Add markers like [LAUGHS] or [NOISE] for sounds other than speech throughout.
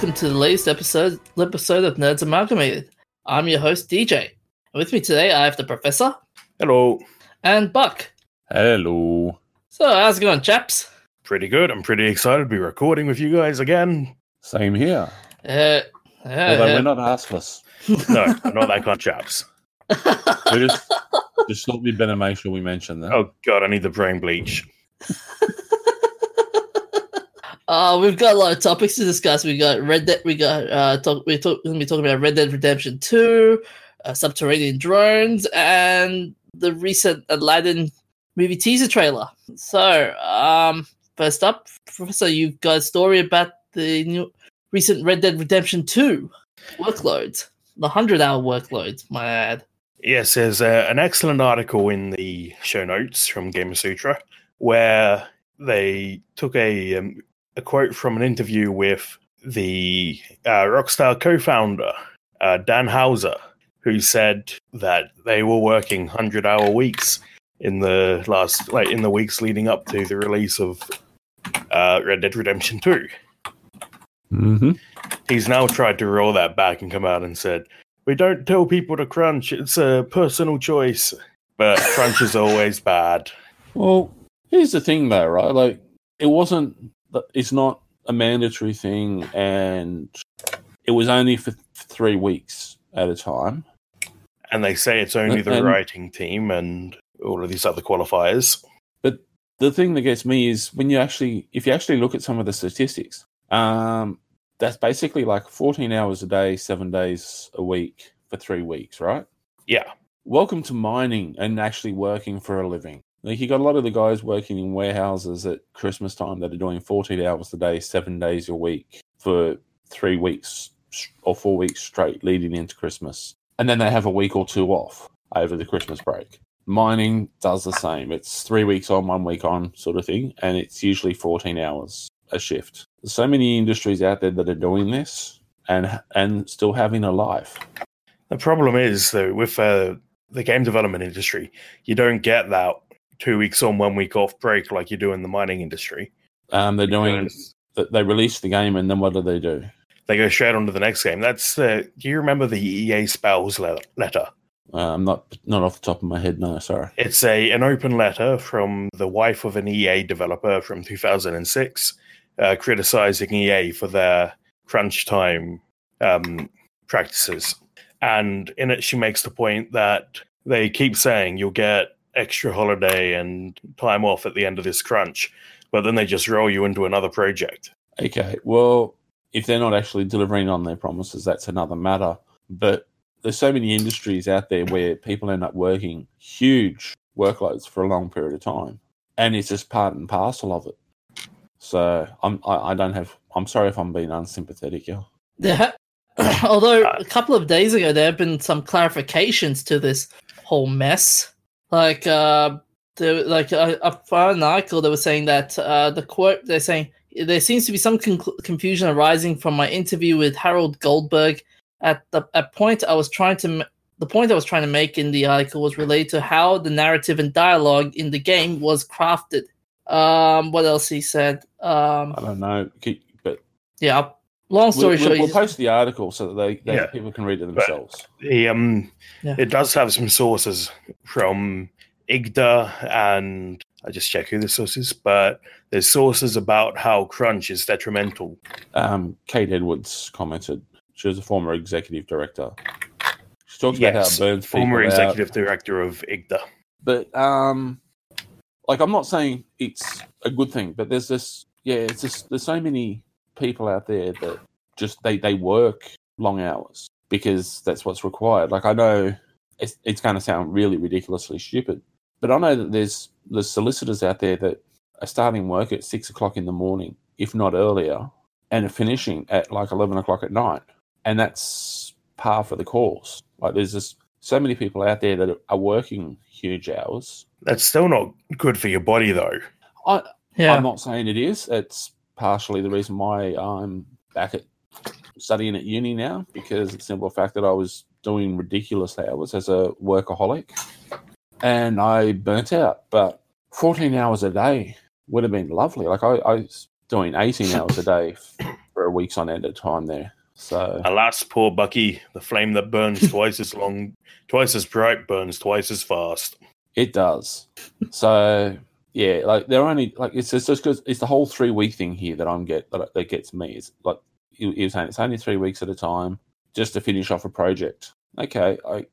welcome to the latest episode episode of Nerds Amalgamated. I'm your host DJ. With me today, I have the Professor Hello. and Buck. Hello. So, how's it going, chaps? Pretty good. I'm pretty excited to be recording with you guys again. Same here. Uh, Although uh, we're not assless. [LAUGHS] No, not that kind of chaps. We just just thought we'd better make sure we mention that. Oh god, I need the brain bleach. [LAUGHS] uh, we've got a lot of topics to discuss. We got Red Dead. We got uh, talk. We're going to be talking about Red Dead Redemption Two, uh, subterranean drones, and the recent Aladdin movie teaser trailer. So, um, first up, Professor, you've got a story about the new recent Red Dead Redemption Two workloads, the hundred-hour workloads. My ad. Yes, there's uh, an excellent article in the show notes from Gamasutra where they took a um, a quote from an interview with the uh, Rockstar co-founder uh, Dan Houser, who said that they were working hundred-hour weeks in the last, like in the weeks leading up to the release of uh, Red Dead Redemption Two. Mm-hmm. He's now tried to roll that back and come out and said, "We don't tell people to crunch; it's a personal choice." But crunch is always bad. Well, here's the thing, though, right? Like, it wasn't. It's not a mandatory thing, and it was only for th- three weeks at a time. And they say it's only the And- writing team and all of these other qualifiers. But the thing that gets me is when you actually if you actually look at some of the statistics um that's basically like 14 hours a day seven days a week for three weeks right Yeah, welcome to mining and actually working for a living like you got a lot of the guys working in warehouses at christmas time that are doing 14 hours a day seven days a week for three weeks or four weeks straight leading into christmas. And then they have a week or two off over the christmas break. Mining does the same. It's three weeks on one week on sort of thing and it's usually 14 hours a shift. There's so many industries out there that are doing this and and still having a life. The problem is though with uh, the game development industry, you don't get that two weeks on, one week off break like you do in the mining industry. um, they're doing Because th- they release the game and then what do they do They go straight on to the next game. That's uh, do you remember the EA spouse letter? uh, i'm not not off the top of my head no sorry It's a an open letter from the wife of an EA developer from 2006, uh, criticizing EA for their crunch time um, practices. And in it, she makes the point that they keep saying you'll get extra holiday and time off at the end of this crunch, but then they just roll you into another project. Okay, well, if they're not actually delivering on their promises, that's another matter. But there's so many industries out there where people end up working huge workloads for a long period of time, and it's just part and parcel of it. So I'm I, I don't have. I'm sorry if I'm being unsympathetic here. There ha- although a couple of days ago there have been some clarifications to this whole mess. Like, uh, there, like I, I found an article that was saying that uh, the quote they're saying there seems to be some con- confusion arising from my interview with Harold Goldberg. At the at point I was trying to m- the point I was trying to make in the article was related to how the narrative and dialogue in the game was crafted. Um, what else he said? Um, I don't know, but yeah. Long story we'll, short, we'll, we'll post the article so that they, they Yeah. people can read it But- themselves. The, um, Yeah. It does have some sources from IGDA, and I just check who the source is, but there's sources about how crunch is detrimental. Um, Kate Edwards commented. She was a former executive director. She talks Yes, about how it burns Former people out. executive director of IGDA. but um like i'm not saying it's a good thing but there's this yeah it's just there's so many people out there that just they they work long hours because that's what's required like i know it's, it's going to sound really ridiculously stupid but i know that there's there's solicitors out there that are starting work at six o'clock in the morning if not earlier and are finishing at like 11 o'clock at night and that's par for the course like there's just so many people out there that are working huge hours. That's still not good for your body, though. I, yeah. I'm not saying it is. It's partially the reason why I'm back at studying at uni now because it's the simple fact that I was doing ridiculous hours as a workaholic and I burnt out. But 14 hours a day would have been lovely. Like I, I was doing 18 hours a day for a weeks on end at time there. So Alas, poor Bucky, the flame that burns [LAUGHS] twice as long, twice as bright, burns twice as fast. it does. So yeah, like they're only like it's just because it's the whole three week thing here that I'm get that, that gets me. It's like you, you were saying, it's only three weeks at a time just to finish off a project. Okay, I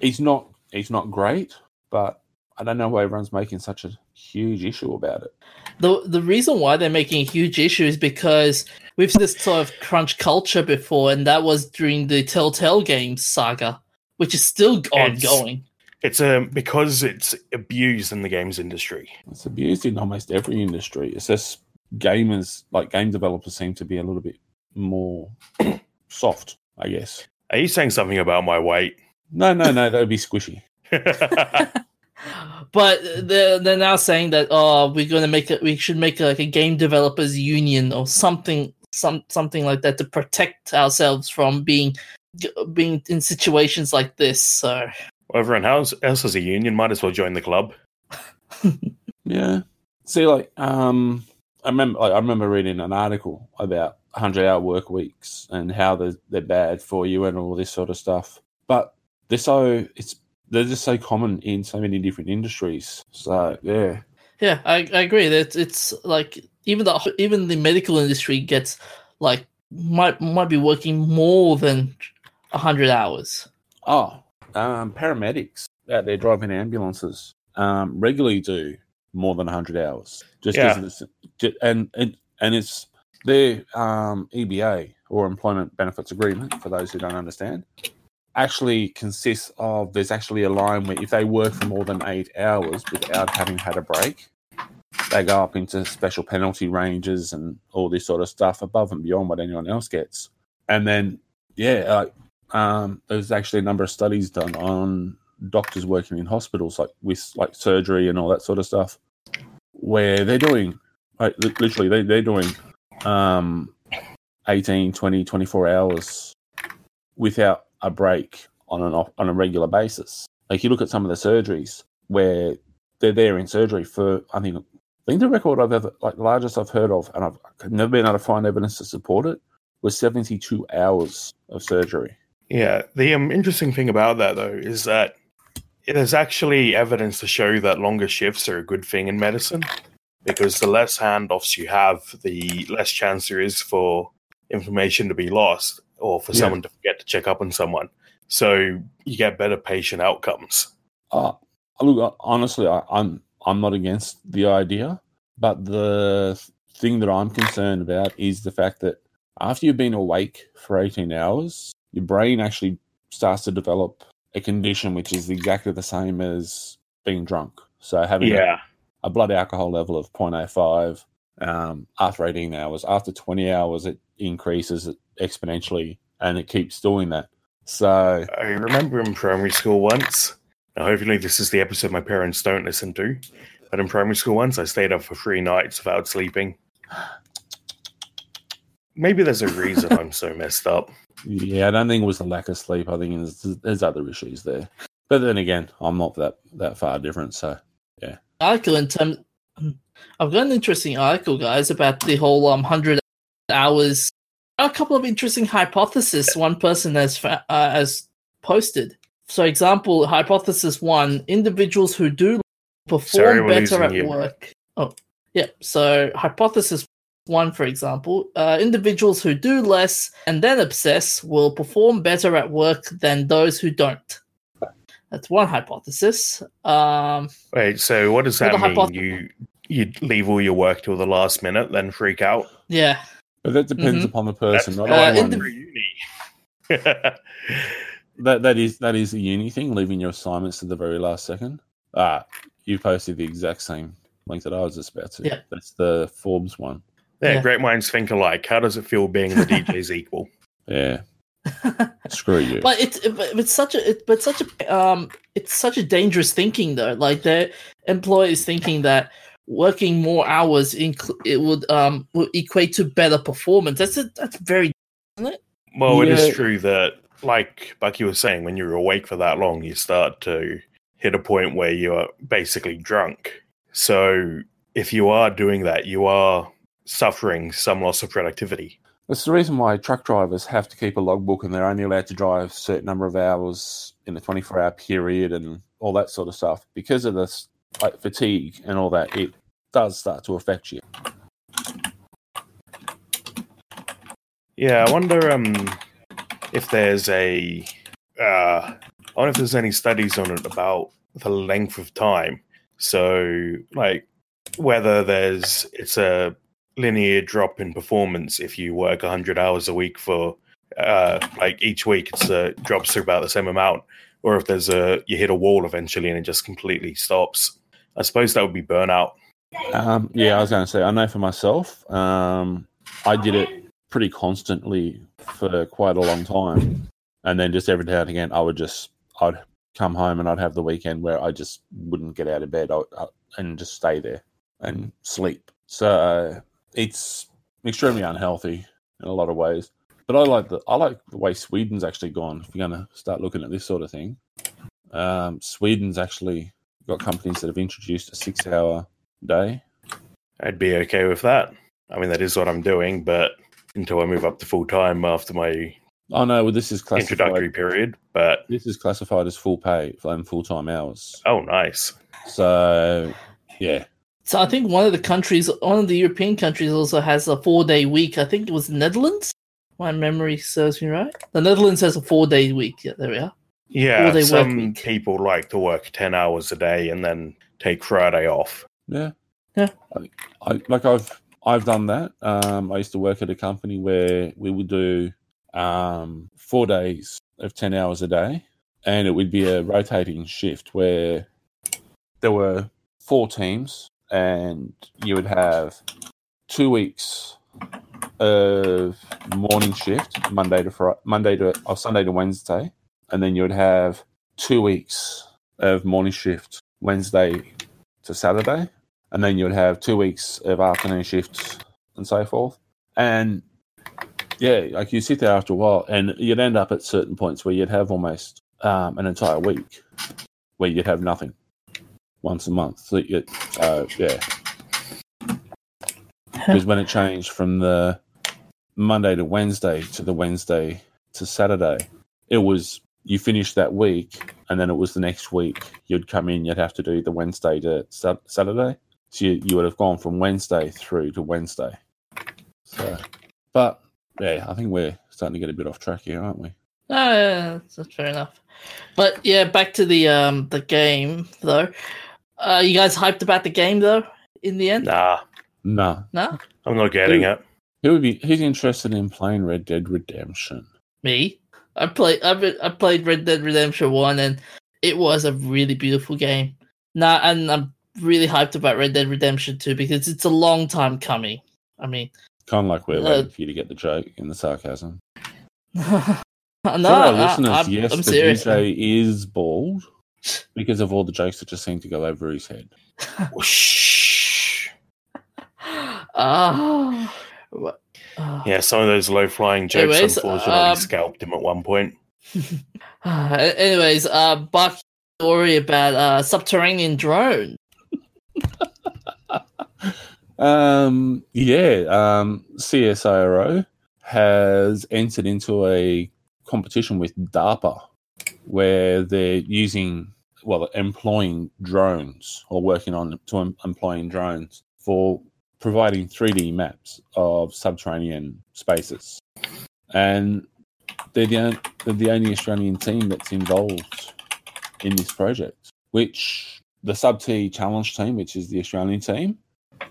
he's not he's not great, but I don't know why everyone's making such a huge issue about it. The the reason why they're making a huge issue is because we've seen this sort of crunch culture before, and that was during the Telltale Games saga, which is still It's- ongoing. It's um, because it's abused in the games industry. It's abused in almost every industry. It's just gamers, like game developers, seem to be a little bit more [COUGHS] soft, I guess. Are you saying something about my weight? No, no, no, that would be squishy. [LAUGHS] But they're they're now saying that oh we're gonna make it we should make like a game developers union or something some something like that to protect ourselves from being being in situations like this. So Well, everyone else, else has a union. Might as well join the club. [LAUGHS] Yeah. See, like, um, I remember, like, I remember reading an article about hundred-hour work weeks and how they're they're bad for you and all this sort of stuff. But they're so it's they're just so common in so many different industries. So yeah, yeah, I, I agree that it's like even the even the medical industry gets like might might be working more than hundred hours. Oh, um, paramedics out there driving ambulances um, regularly do more than 100 hours. Just Yeah. it's, and, and and it's their um, EBA or Employment Benefits Agreement for those who don't understand actually consists of there's actually a line where if they work for more than eight hours without having had a break, they go up into special penalty ranges and all this sort of stuff above and beyond what anyone else gets. And then, yeah, like um, there's actually a number of studies done on doctors working in hospitals, like with like surgery and all that sort of stuff, where they're doing like literally they, they're doing um, 18, 20, 24 hours without a break on an on a regular basis. Like you look at some of the surgeries where they're there in surgery for I think I think the record I've ever like the largest I've heard of, and I've never been able to find evidence to support it, was 72 hours of surgery. Yeah, the um, interesting thing about that though is that there's actually evidence to show that longer shifts are a good thing in medicine because the less handoffs you have, the less chance there is for information to be lost or for Yeah. someone to forget to check up on someone. So you get better patient outcomes. Uh, look, honestly, I, I'm I'm not against the idea, but the thing that I'm concerned about is the fact that after you've been awake for 18 hours, your brain actually starts to develop a condition which is exactly the same as being drunk. So having Yeah, a blood alcohol level of 0.05 um, after 18 hours. After 20 hours, it increases exponentially, and it keeps doing that. So I remember in primary school once. Now, hopefully, this is the episode my parents don't listen to. But in primary school once, I stayed up for three nights without sleeping. Maybe there's a reason I'm so [LAUGHS] messed up. Yeah, I don't think it was the lack of sleep. I think there's, there's other issues there. But then again, I'm not that that far different. So article in terms I've got an interesting article, guys, about the whole um hundred hours. A couple of interesting hypotheses one person has fa- uh, has posted. So, example hypothesis one: individuals who do perform Sorry, better at you. work. Oh, yeah. So, hypothesis one, for example, uh, individuals who do less and then obsess will perform better at work than those who don't. That's one hypothesis. Um, Wait, so what does that mean? hypoth- You you leave all your work till the last minute, then freak out? yeah. but that depends Mhm. upon the person. That's Not Uh, everyone- indiv- for uni. [LAUGHS] that that is that is a uni thing, leaving your assignments to the very last second. Ah, you posted the exact same link that I was just about to. Yeah. That's the Forbes one. yeah, Yeah. great minds think alike. How does it feel being the DJ's equal? [LAUGHS] Yeah. [LAUGHS] Screw you. but it's but it's such a it, but such a um it's such a dangerous thinking though like the employees thinking that working more hours incl- it would um would equate to better performance that's a, that's very Well, it Yeah. is true that, like Bucky was saying, when you're awake for that long, you start to hit a point where you're basically drunk. So if you are doing that, you are suffering some loss of productivity. That's the reason why truck drivers have to keep a logbook and they're only allowed to drive a certain number of hours in a 24 hour period and all that sort of stuff. Because of this like, fatigue and all that, it does start to affect you. Yeah, I wonder um if there's a uh I wonder if there's any studies on it about the length of time. So like whether there's it's a linear drop in performance if you work 100 hours a week for uh like each week it's uh, drops to about the same amount or if there's a you hit a wall eventually and it just completely stops i suppose that would be burnout Um, yeah, I was going to say, I know for myself, um, I did it pretty constantly for quite a long time. And then just every now and again, I would just, I'd come home and I'd have the weekend where I just wouldn't get out of bed I, I, and just stay there and sleep. So it's extremely unhealthy in a lot of ways. But I like the I like the way Sweden's actually gone. If you're going to start looking at this sort of thing, um, Sweden's actually got companies that have introduced a six-hour day. i'd be okay with that i mean that is what i'm doing but until i move up to full time after my Oh no, well this is classified. introductory period but This is classified as full pay and full time hours. oh nice So yeah, So I think one of the countries, one of the European countries, also has a four-day week. I think it was the Netherlands. My memory serves me right. The Netherlands has a four-day week. Yeah, there we are. Yeah, Or they some people like to work ten hours a day and then take Friday off. yeah, Yeah. I, I like I've I've done that. Um, I used to work at a company where we would do um, four days of ten hours a day, and it would be a rotating shift where there were four teams, and you would have two weeks of morning shift, Monday to Friday, Monday to or Sunday to Wednesday, and then you would have two weeks of morning shift, Wednesday to Saturday, and then you would have two weeks of afternoon shifts and so forth. And yeah, like you sit there after a while, and you'd end up at certain points where you'd have almost um, an entire week where you'd have nothing once a month. So, you, so yeah, because when it changed from the Monday to Wednesday to the Wednesday to Saturday, it was you finished that week, and then it was the next week you'd come in, you'd have to do the Wednesday to Sa- Saturday. So you, you would have gone from Wednesday through to Wednesday. So, but yeah, I think we're starting to get a bit off track here, aren't we? Oh, yeah, that's, that's fair enough. But yeah, back to the um the game though. Uh, you guys hyped about the game though? In the end, Nah, No. nah. I'm not getting Dude. it. Who would be? Who's interested in playing Red Dead Redemption? me. I played. I I played Red Dead Redemption One, and it was a really beautiful game. Nah, and I'm really hyped about Red Dead Redemption Two because it's a long time coming. I mean, Kind of like we're Uh, waiting for you to get the joke in the sarcasm. [LAUGHS] no, For our I- listeners, I'm, yes, I'm the serious. DJ is bald because of all the jokes that just seem to go over his head. Whoosh. Ah, what? ah. Yeah, some of those low flying jokes Anyways, unfortunately um, scalped him at one point. [LAUGHS] Anyways, uh, Buck story about uh subterranean drone. [LAUGHS] Um, yeah, um, CSIRO has entered into a competition with DARPA where they're using, well, employing drones or working on to em- employing drones for providing 3D maps of subterranean spaces. And they're the, they're the only Australian team that's involved in this project, which the Sub T Challenge team, which is the Australian team,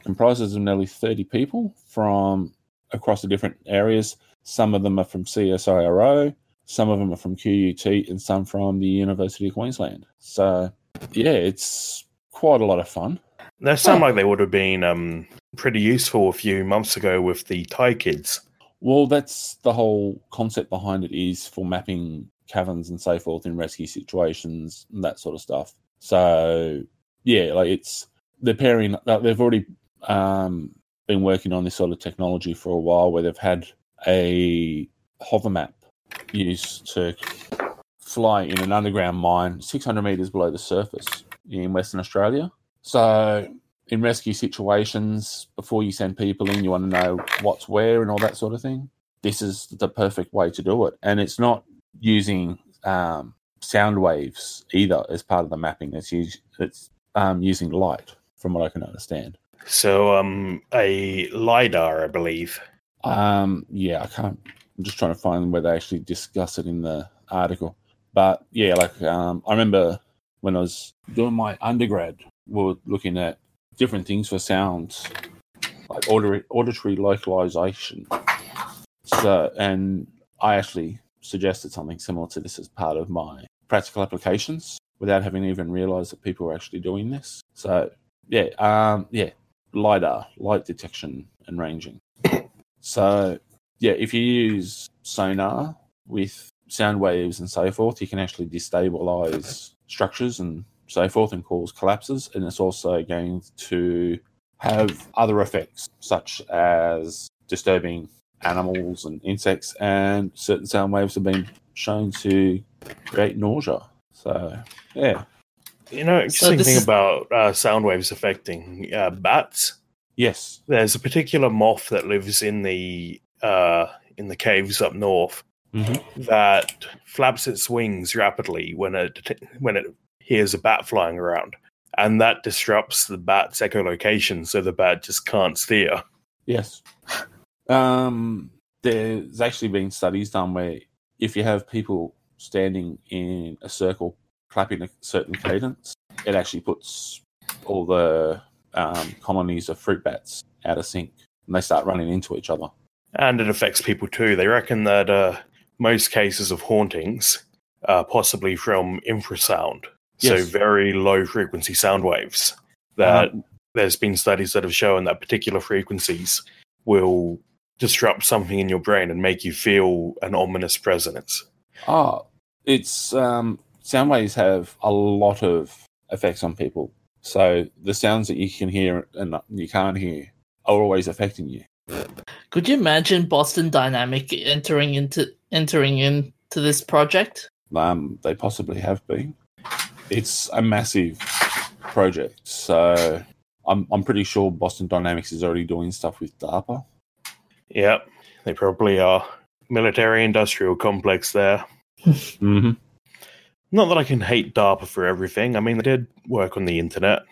comprises of nearly 30 people from across the different areas. Some of them are from CSIRO, some of them are from QUT, and some from the University of Queensland. So, yeah, it's quite a lot of fun. They sound like they would have been um, pretty useful a few months ago with the Thai kids. Well, that's the whole concept behind it is for mapping caverns and so forth in rescue situations and that sort of stuff. So, yeah, like it's they're pairing. They've already um, been working on this sort of technology for a while, where they've had a Hovermap used to fly in an underground mine 600 meters below the surface in Western Australia. So, in rescue situations, before you send people in, you want to know what's where and all that sort of thing. this is the perfect way to do it. And it's not using um, sound waves either as part of the mapping. It's us- it's um, using light, from what I can understand. So, um, a lidar, I believe. Um, yeah, I can't. I'm just trying to find where they actually discuss it in the article. But yeah, like um, I remember when I was doing my undergrad, we were looking at different things for sounds, like auditory, localization. So, and I actually suggested something similar to this as part of my practical applications without having even realized that people were actually doing this. So, yeah, um, yeah, lidar, light detection and ranging. [COUGHS] So, yeah, if you use sonar with sound waves and so forth, you can actually destabilize structures and so forth and cause collapses. And it's also going to have other effects, such as disturbing animals and insects, and certain sound waves have been shown to create nausea. So, yeah, You know, interesting this thing is- about uh, sound waves affecting uh, bats. yes, There's a particular moth that lives in the uh, in the caves up north Mhm. that flaps its wings rapidly when it when it hears a bat flying around, and that disrupts the bat's echolocation, so the bat just can't steer. Yes. Um, there's actually been studies done where if you have people standing in a circle clapping a certain cadence, it actually puts all the um, colonies of fruit bats out of sync and they start running into each other. And it affects people too. They reckon that uh, most cases of hauntings are possibly from infrasound, so very low frequency sound waves. That Um, there's been studies that have shown that particular frequencies will disrupt something in your brain and make you feel an ominous presence. Oh, it's um, sound waves have a lot of effects on people. So the sounds that you can hear and you can't hear are always affecting you. Could you imagine Boston Dynamic entering into entering into this project? Um, they possibly have been. It's a massive project, so I'm I'm pretty sure Boston Dynamics is already doing stuff with DARPA. Yep, they probably are. Military industrial complex there. Mm-hmm. Not that I can hate DARPA for everything. I mean, they did work on the internet.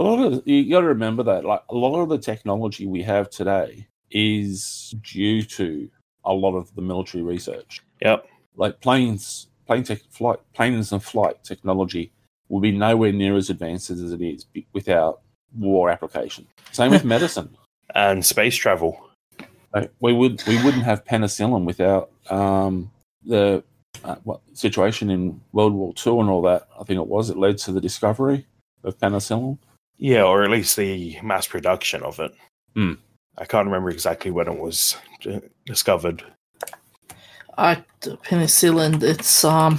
A lot of you got to remember that, like a lot of the technology we have today is due to a lot of the military research. Yep. Like planes, plane tech, flight, planes and flight technology will be nowhere near as advanced as it is without war application. Same with [LAUGHS] medicine. And space travel. Like, we would we wouldn't have penicillin without um, the uh, what situation in World War Two and all that. I think it was. It led to the discovery of penicillin. Yeah, or at least the mass production of it. Hmm. I can't remember exactly when it was uh, discovered. I penicillin. It's um.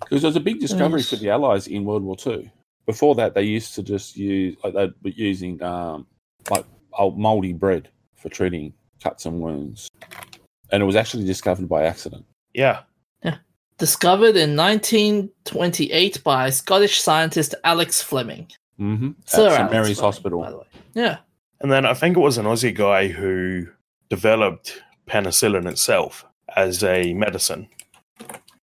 Because there was a big discovery Yes. for the Allies in World War Two. Before that, they used to just use like they were using um, like old mouldy bread for treating cuts and wounds, and it was actually discovered by accident. Yeah. Yeah. Discovered in 1928 by Scottish scientist Alex Fleming. Mm-hmm. At St Mary's Fleming, Hospital. by the way. Yeah. And then I think it was an Aussie guy who developed penicillin itself as a medicine.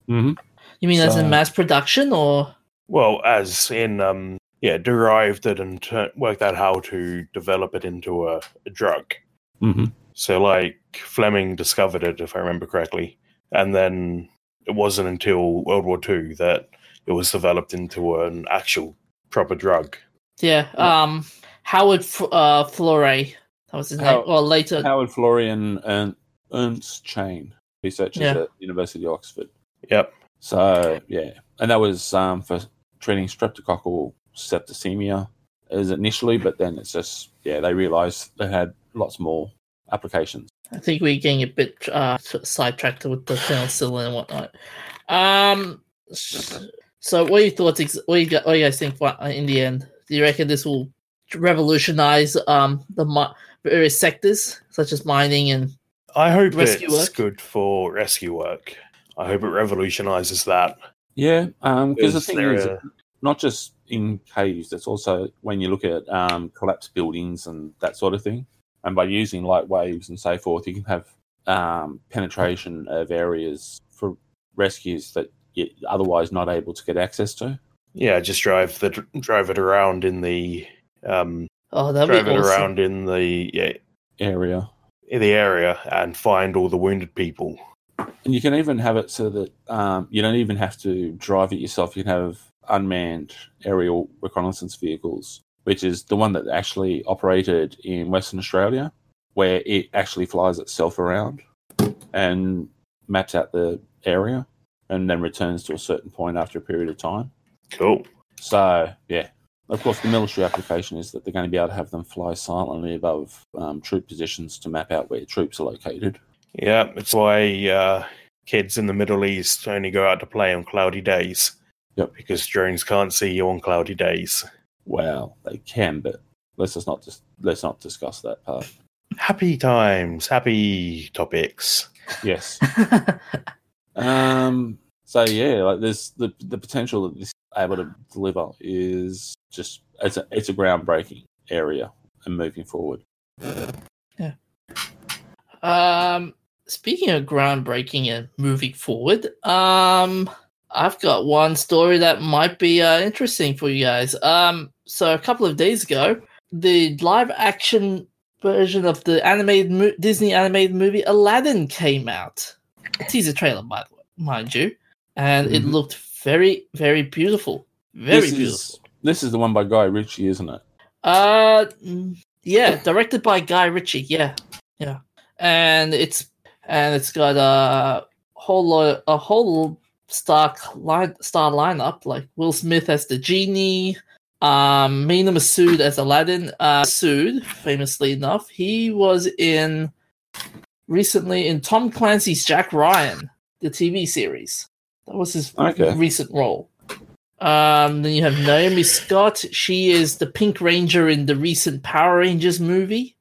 Mm-hmm. You mean as in mass production or? Well, as in, um, yeah, derived it and tur- worked out how to develop it into a, a drug. Mm-hmm. So, like, Fleming discovered it, if I remember correctly. And then it wasn't until World War II that it was developed into an actual proper drug. Yeah. Um. Howard F- uh, Florey. That was his How- name. Or later. Howard Florian and Ernst Chain, researchers Yeah. at University of Oxford. Yep. So yeah, and that was um, for treating streptococcal septicemia as initially, but then it's just yeah they realised they had lots more applications. I think we're getting a bit uh, sidetracked with the penicillin and whatnot. Um. S- So, what are your thoughts? Ex- what, do you, what do you guys think uh, in the end? Do you reckon this will revolutionize um the mi- various sectors such as mining and I hope Rescue it's work? good for rescue work. I hope it revolutionizes that. Yeah, because the thing there is, a- not just in caves. It's also when you look at um, collapsed buildings and that sort of thing. And by using light waves and so forth, you can have um, penetration of areas for rescues that you're otherwise not able to get access to. Yeah, just drive the drive it around in the um Oh, that'd drive be it awesome. around in the yeah, Area. in the area and find all the wounded people. And you can even have it so that um, you don't even have to drive it yourself. You can have unmanned aerial reconnaissance vehicles, which is the one that actually operated in Western Australia, where it actually flies itself around and maps out the area and then returns to a certain point after a period of time. Cool. So, yeah. Of course, the military application is that they're going to be able to have them fly silently above um, troop positions to map out where troops are located. Yeah, it's why uh, kids in the Middle East only go out to play on cloudy days. Yep. Because drones can't see you on cloudy days. Well, they can, but let's just not just let's not discuss that part. Happy times, happy topics. Yes. [LAUGHS] um. So yeah, like there's the the potential that this is able to deliver is just it's a it's a groundbreaking area and moving forward. Yeah. Um, speaking of groundbreaking and moving forward, um, I've got one story that might be uh, interesting for you guys. Um, so a couple of days ago, the live action version of the animated mo- Disney animated movie Aladdin came out. It teaser trailer, by the way, mind you, and it Mhm. looked very, very beautiful. Very this beautiful. is this is the one by Guy Ritchie, isn't it? Uh, mm, yeah, directed by Guy Ritchie. Yeah, yeah, and it's and it's got a whole lot, a whole star line star lineup like Will Smith as the genie, um, Mena Massoud as Aladdin. Uh, Massoud, famously enough, he was in recently in Tom Clancy's Jack Ryan, the TV series. That was his Okay. recent role. Um, then you have Naomi Scott. She is the Pink Ranger in the recent Power Rangers movie.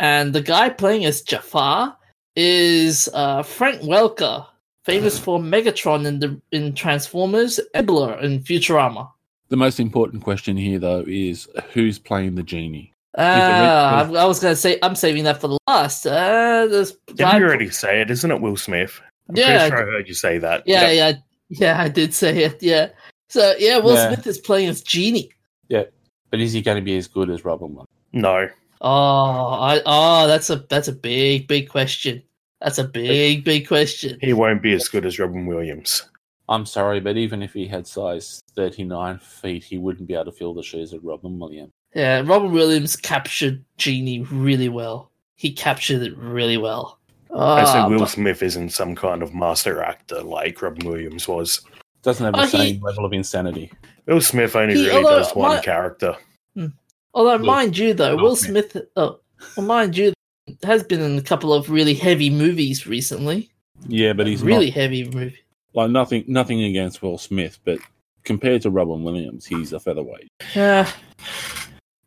And the guy playing as Jafar is uh, Frank Welker, famous for Megatron in the in Transformers, Nibbler in Futurama. The most important question here, though, is who's playing the genie? Uh, I, I was gonna say I'm saving that for the last. Uh, Didn't you already say it? Isn't it Will Smith? I'm Yeah. pretty sure I heard you say that. yeah, Yep. yeah, yeah. I did say it. Yeah. So yeah, Will Yeah. Smith is playing as Genie. Yeah, but is he going to be as good as Robin Williams? No. Oh, I oh, that's a that's a big big question. That's a big big question. He won't be as good as Robin Williams. I'm sorry, but even if he had size 39 feet, he wouldn't be able to fill the shoes of Robin Williams. Yeah, Robin Williams captured Genie really well. He captured it really well. I Ah, said Will but- Smith isn't some kind of master actor like Robin Williams was. Doesn't have uh, the Oh, he- same level of insanity. Will Smith only He- really although does one my- character. Hmm. Although, Will- mind you, though, Will Will Smith. Smith, oh, well, mind you, has been in a couple of really heavy movies recently. Yeah, but he's really not, heavy movie. like nothing. Nothing against Will Smith, but compared to Robin Williams, he's a featherweight. Yeah,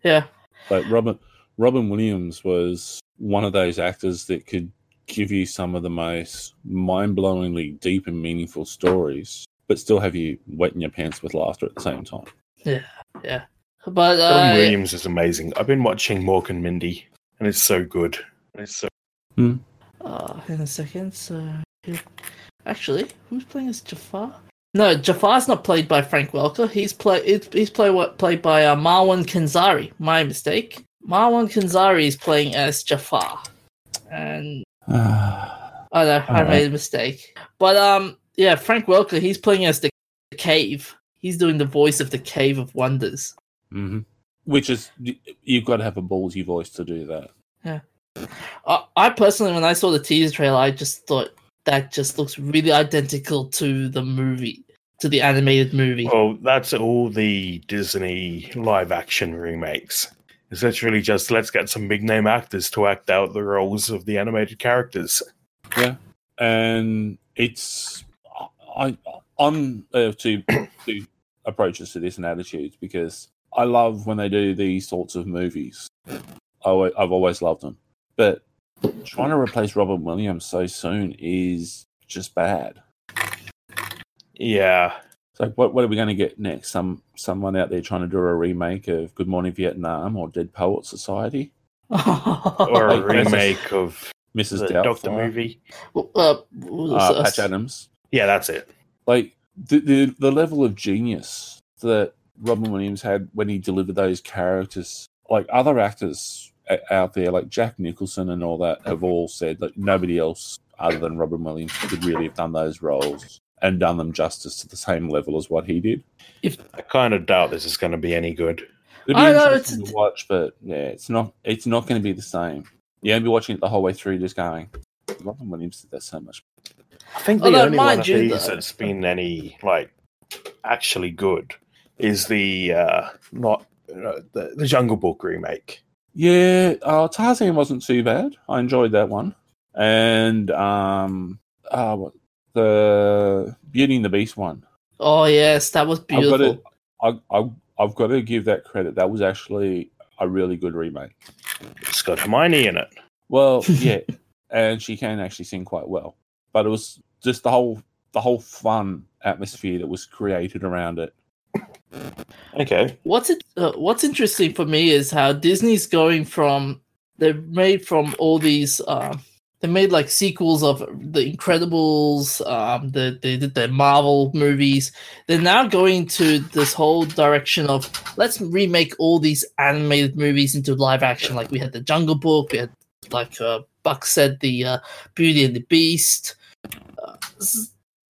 yeah, Like Robin, Robin Williams was one of those actors that could give you some of the most mind-blowingly deep and meaningful stories, but still have you wetting your pants with laughter at the same time. Yeah, yeah. But Robin uh, Williams is amazing. I've been watching Mork and Mindy, and it's so good. It's so Hmm. uh, in a second. So, actually, who's playing as Jafar? No, Jafar's not played by Frank Welker. He's play he's play what played by uh, Marwan Kenzari. My mistake. Marwan Kenzari is playing as Jafar, and Oh no, I Alright. made a mistake. But um, yeah, Frank Welker, he's playing as the cave. He's doing the voice of the Cave of Wonders. hmm Which is you've got to have a ballsy voice to do that. I, I personally, when I saw the teaser trailer, I just thought that just looks really identical to the movie, to the animated movie. well. That's all the Disney live action remakes. It's literally just let's get some big name actors to act out the roles of the animated characters. Yeah, and it's I I'm uh, two two approaches to this and attitudes because I love when they do these sorts of movies. I, I've always loved them, but trying to replace Robin Williams so soon is just bad. Yeah, It's like what what are we going to get next? Some someone out there trying to do a remake of Good Morning Vietnam or Dead Poet Society? [LAUGHS] or a Like, that's a- remake of Mrs. the Doubtfire, Doctor movie. Uh, uh, uh, Patch Adams. Yeah, that's it. Like the, the the level of genius that Robin Williams had when he delivered those characters. Like other actors out there, like Jack Nicholson and all that, have all said that nobody else other than Robin Williams could really have done those roles and done them justice to the same level as what he did. I kind of doubt this is going to be any good. It'd be I know, interesting it's- to watch, but yeah, it's not. It's not going to be the same. You're going to be watching it the whole way through, just going. Robin Williams did that so much. I think the Although, only one of you, these though- that's been any like actually good is the uh not uh, the, the Jungle Book remake. Yeah, uh, Tarzan wasn't too bad. I enjoyed that one, and um, uh, what the Beauty and the Beast one. oh yes, that was I've beautiful. got to, I, I, I've got to give that credit. That was actually a really good remake. It's got Hermione in it. Well, [LAUGHS] yeah, and she can actually sing quite well. But it was just the whole the whole fun atmosphere that was created around it. Okay. What's it? Uh, what's interesting for me is how Disney's going from they're made from all these. Uh, they made like sequels of the Incredibles. Um, the they did the Marvel movies. They're now going to this whole direction of let's remake all these animated movies into live action. Like we had the Jungle Book. We had like uh, Buck said the uh, Beauty and the Beast. Uh,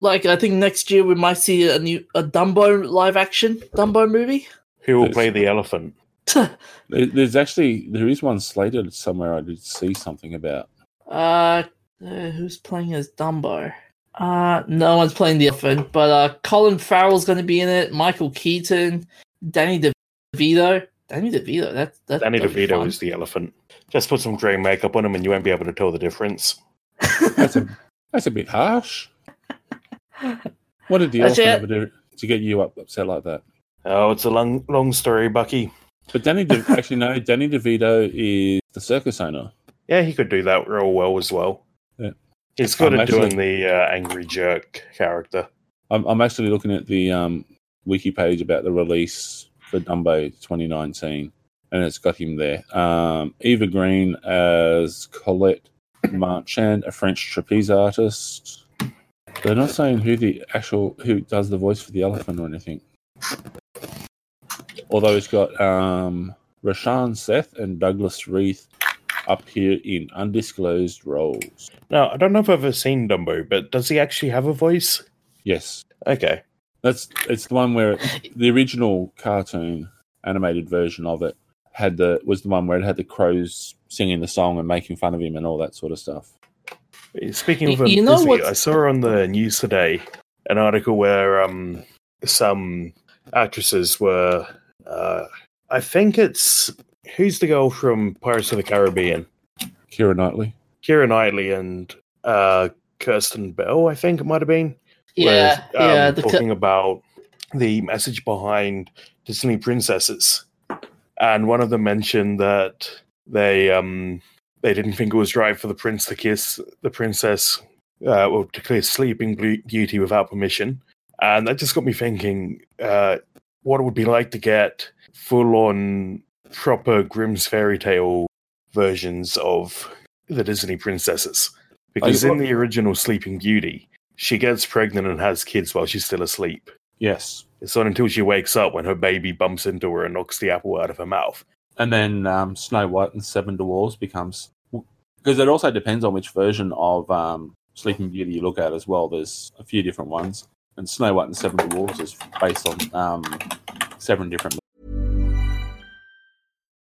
like I think next year we might see a new a Dumbo live action Dumbo movie. Who will play the elephant? [LAUGHS] There's actually there is one slated somewhere. I did see something about. Uh, uh, who's playing as Dumbo? Uh, no one's playing the elephant, but uh, Colin Farrell's going to be in it. Michael Keaton, Danny DeVito. Danny DeVito. That that. Danny DeVito is the elephant. Just put some grey makeup on him, and you won't be able to tell the difference. That's a that's a bit harsh. What did the Actually, elephant ever do to get you up upset like that? Oh, it's a long, long story, Bucky. But Danny, De- actually no, Danny DeVito is the circus owner. Yeah, he could do that real well as well. Yeah. He's good I'm at actually- doing the uh, angry jerk character. I'm, I'm actually looking at the um, wiki page about the release for Dumbo 2019, and it's got him there. Um, Eva Green as Colette Marchand, a French trapeze artist. They're not saying who the actual who does the voice for the elephant or anything. Although it's got um, Roshan Seth and Douglas Reith up here in undisclosed roles. Now, I don't know if I've ever seen Dumbo, but does he actually have a voice? Yes, Okay. That's it's the one where the original cartoon animated version of it had the was the one where it had the crows singing the song and making fun of him and all that sort of stuff. Speaking of you know Disney, what's- I saw on the news today an article where um, some actresses were. Uh, I think it's who's the girl from Pirates of the Caribbean? Keira Knightley. Keira Knightley and uh, Kirsten Bell. I think it might have been. Yeah, were, um, yeah. The, co- talking about the message behind Disney princesses, and one of them mentioned that they um they didn't think it was right for the prince to kiss the princess, uh, or to kiss Sleeping Beauty without permission, and that just got me thinking uh, what it would be like to get full on proper Grimm's fairy tale versions of the Disney princesses. Because in the original Sleeping Beauty, she gets pregnant and has kids while she's still asleep. Yes. It's not until she wakes up when her baby bumps into her and knocks the apple out of her mouth. And then um, Snow White and Seven Dwarfs becomes because it also depends on which version of um, Sleeping Beauty you look at as well. There's a few different ones, and Snow White and Seven Dwarfs is based on um, seven different.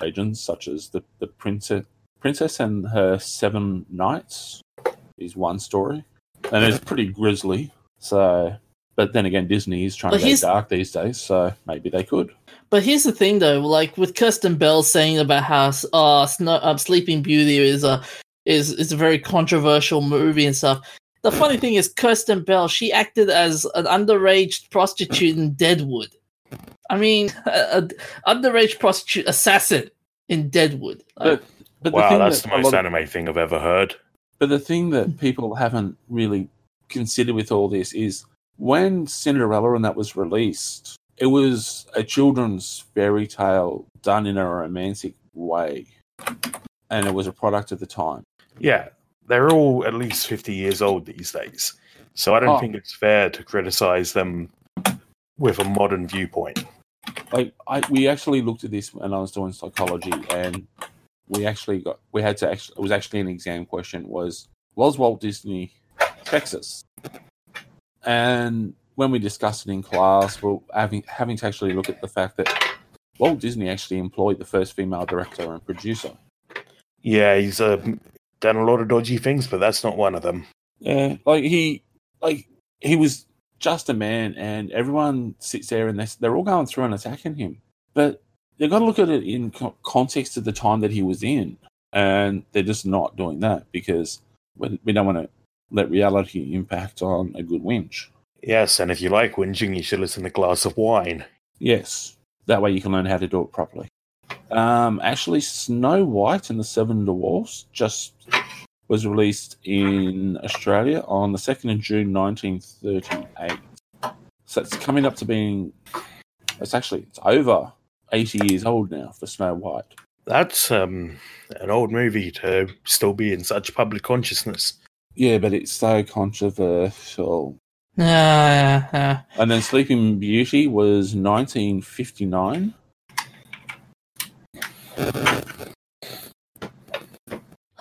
Legends such as the, the princess princess and her seven knights is one story and it's pretty grisly so But then again, Disney is trying But to go dark these days, so maybe they could. But here's the thing, though, like with Kirsten Bell saying about how uh, Snow, um, Sleeping Beauty is a is is a very controversial movie and stuff. The funny thing is, Kirsten Bell she acted as an underage prostitute in Deadwood. I mean, a, a underage prostitute assassin in Deadwood. Like, But, but the wow, thing that's that the most lot of- anime thing I've ever heard. But the thing that people haven't really considered with all this is when Cinderella and that was released, it was a children's fairy tale done in a romantic way. And it was a product of the time. Yeah, they're all at least 50 years old these days. So I don't Oh. think it's fair to criticize them with a modern viewpoint. Like I we actually looked at this when I was doing psychology and we actually got we had to actually it was actually an exam question was was Walt Disney Texas? And when we discussed it in class, well having having to actually look at the fact that Walt Disney actually employed the first female director and producer. Yeah, he's uh, done a lot of dodgy things, but that's not one of them. Yeah, like he, like he was just a man, and everyone sits there and they're, they're all going through and attacking him. But they've got to look at it in co- context of the time that he was in, and they're just not doing that because we we don't want to let reality impact on a good whinge. Yes, and if you like whinging, you should listen to a Glass of Wine. Yes, that way you can learn how to do it properly. Um, actually, Snow White and the Seven Dwarfs just was released in Australia on the 2nd of June 1938. So it's coming up to being, it's actually, it's over 80 years old now for Snow White. That's um, an old movie to still be in such public consciousness. Yeah, but it's so controversial. Uh, yeah And then Sleeping Beauty was 1959.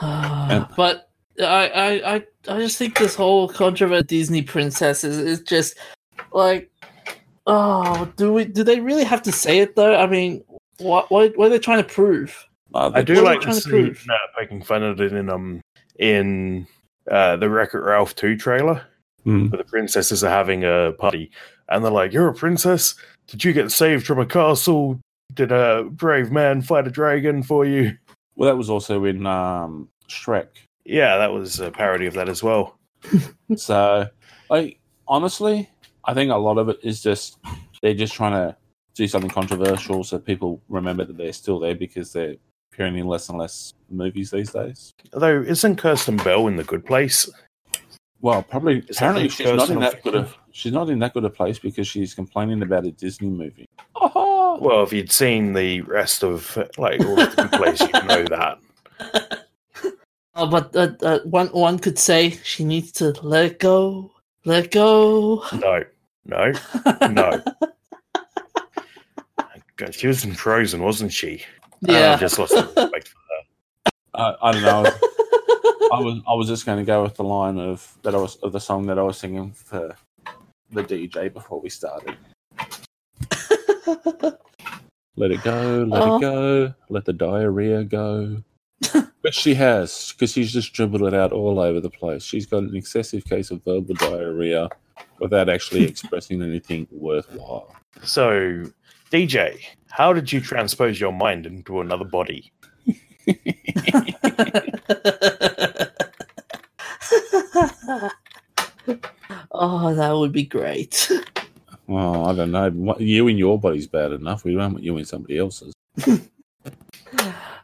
Ah. and, but I, I, I just think this whole controversy Disney princesses is just like, oh, do we? Do they really have to say it though? I mean, what, what, what are they trying to prove? Uh, I do like to see prove? Uh, Matt poking fun at it in um in uh, the Wreck-It Ralph two trailer, mm. where the princesses are having a party, and they're like, "You're a princess? Did you get saved from a castle? Did a brave man fight a dragon for you?" Well, that was also in um, Shrek. Yeah, that was a parody of that as well. [LAUGHS] So, like, honestly, I think a lot of it is just they're just trying to do something controversial so people remember that they're still there because they're appearing in less and less movies these days. Although, isn't Kristen Bell in the Good Place? Well, probably Is apparently she's not in that good fiction? She's not in that good a place because she's complaining about a Disney movie. Oh, Well, if you'd seen the rest of like all the Good Place, you'd know that. [LAUGHS] Oh, but uh, uh, one, one could say she needs to let it go, let it go. No, no, no. [LAUGHS] God, she was in Frozen, wasn't she? Yeah, I just lost the respect for I, I don't know. I was I was just going to go with the line of that I was of the song that I was singing for the DJ before we started. [LAUGHS] Let it go, let Oh. it go, let the diarrhea go. [LAUGHS] but she has, because she's just dribbled it out all over the place. She's got an excessive case of verbal diarrhea without actually [LAUGHS] expressing anything worthwhile. So, DJ, how did you transpose your mind into another body? Oh, that would be great. [LAUGHS] Well, I don't know. What- You in your body's bad enough. We don't want you in somebody else's.